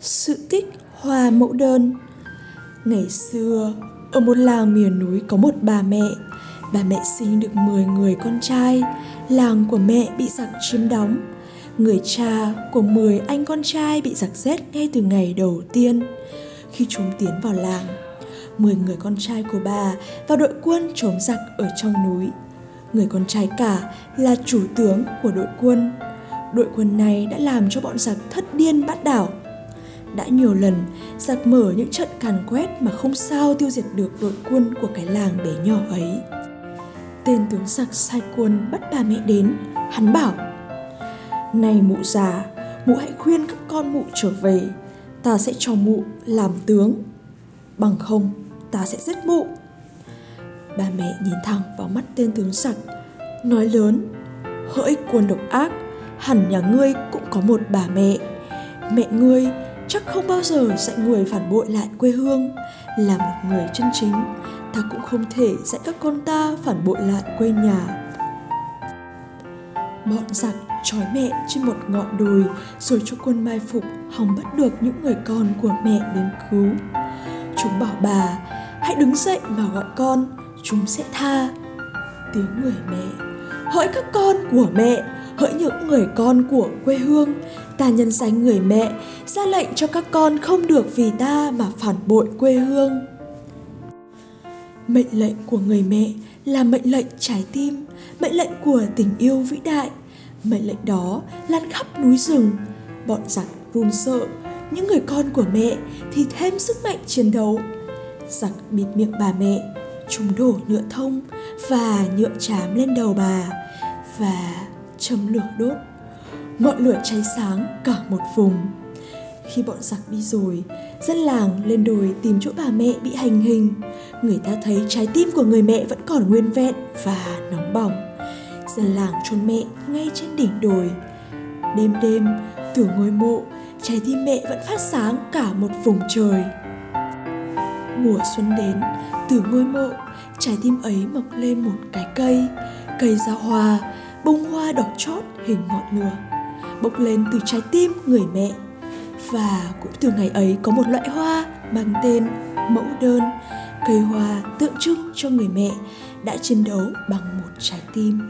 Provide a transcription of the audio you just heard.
Sự tích hoa mẫu đơn. Ngày xưa, ở một làng miền núi có một bà mẹ. Bà mẹ sinh được 10 người con trai. Làng của mẹ bị giặc chiếm đóng. Người cha của 10 anh con trai bị giặc giết ngay từ ngày đầu tiên. Khi chúng tiến vào làng 10 người con trai của bà vào đội quân chống giặc ở trong núi. Người con trai cả là chủ tướng của đội quân. Đội quân này đã làm cho bọn giặc thất điên bát đảo đã nhiều lần giặc mở những trận càn quét mà không sao tiêu diệt được đội quân của cái làng bé nhỏ ấy. Tên tướng giặc sai quân bắt bà mẹ đến, hắn bảo Này mụ già, mụ hãy khuyên các con mụ trở về, ta sẽ cho mụ làm tướng. Bằng không, ta sẽ giết mụ. Bà mẹ nhìn thẳng vào mắt tên tướng giặc, nói lớn Hỡi quân độc ác, hẳn nhà ngươi cũng có một bà mẹ. Mẹ ngươi chắc không bao giờ dạy người phản bội lại quê hương, là một người chân chính. Ta cũng không thể dạy các con ta phản bội lại quê nhà. Bọn giặc trói mẹ trên một ngọn đồi, rồi cho quân mai phục hòng bắt được những người con của mẹ đến cứu. Chúng bảo bà, hãy đứng dậy mà gọi con, chúng sẽ tha. Tiếng người mẹ hỡi các con của mẹ hỡi những người con của quê hương. Ta nhân danh người mẹ, ra lệnh cho các con không được vì ta mà phản bội quê hương. Mệnh lệnh của người mẹ là mệnh lệnh trái tim, mệnh lệnh của tình yêu vĩ đại. Mệnh lệnh đó lan khắp núi rừng. Bọn giặc run sợ, những người con của mẹ thì thêm sức mạnh chiến đấu. Giặc bịt miệng bà mẹ chúng đổ nhựa thông và nhựa chám lên đầu bà và châm lửa đốt. Ngọn lửa cháy sáng cả một vùng. Khi bọn giặc đi rồi, dân làng lên đồi tìm chỗ bà mẹ bị hành hình. Người ta thấy trái tim của người mẹ vẫn còn nguyên vẹn và nóng bỏng. Dân làng chôn mẹ ngay trên đỉnh đồi. Đêm đêm, từ ngôi mộ, trái tim mẹ vẫn phát sáng cả một vùng trời. Mùa xuân đến, từ ngôi mộ, trái tim ấy mọc lên một cái cây cây ra hoa bông hoa đỏ chót hình ngọn lửa, bốc lên từ trái tim người mẹ. Và cũng từ ngày ấy có một loại hoa mang tên mẫu đơn, cây hoa tượng trưng cho người mẹ đã chiến đấu bằng một trái tim.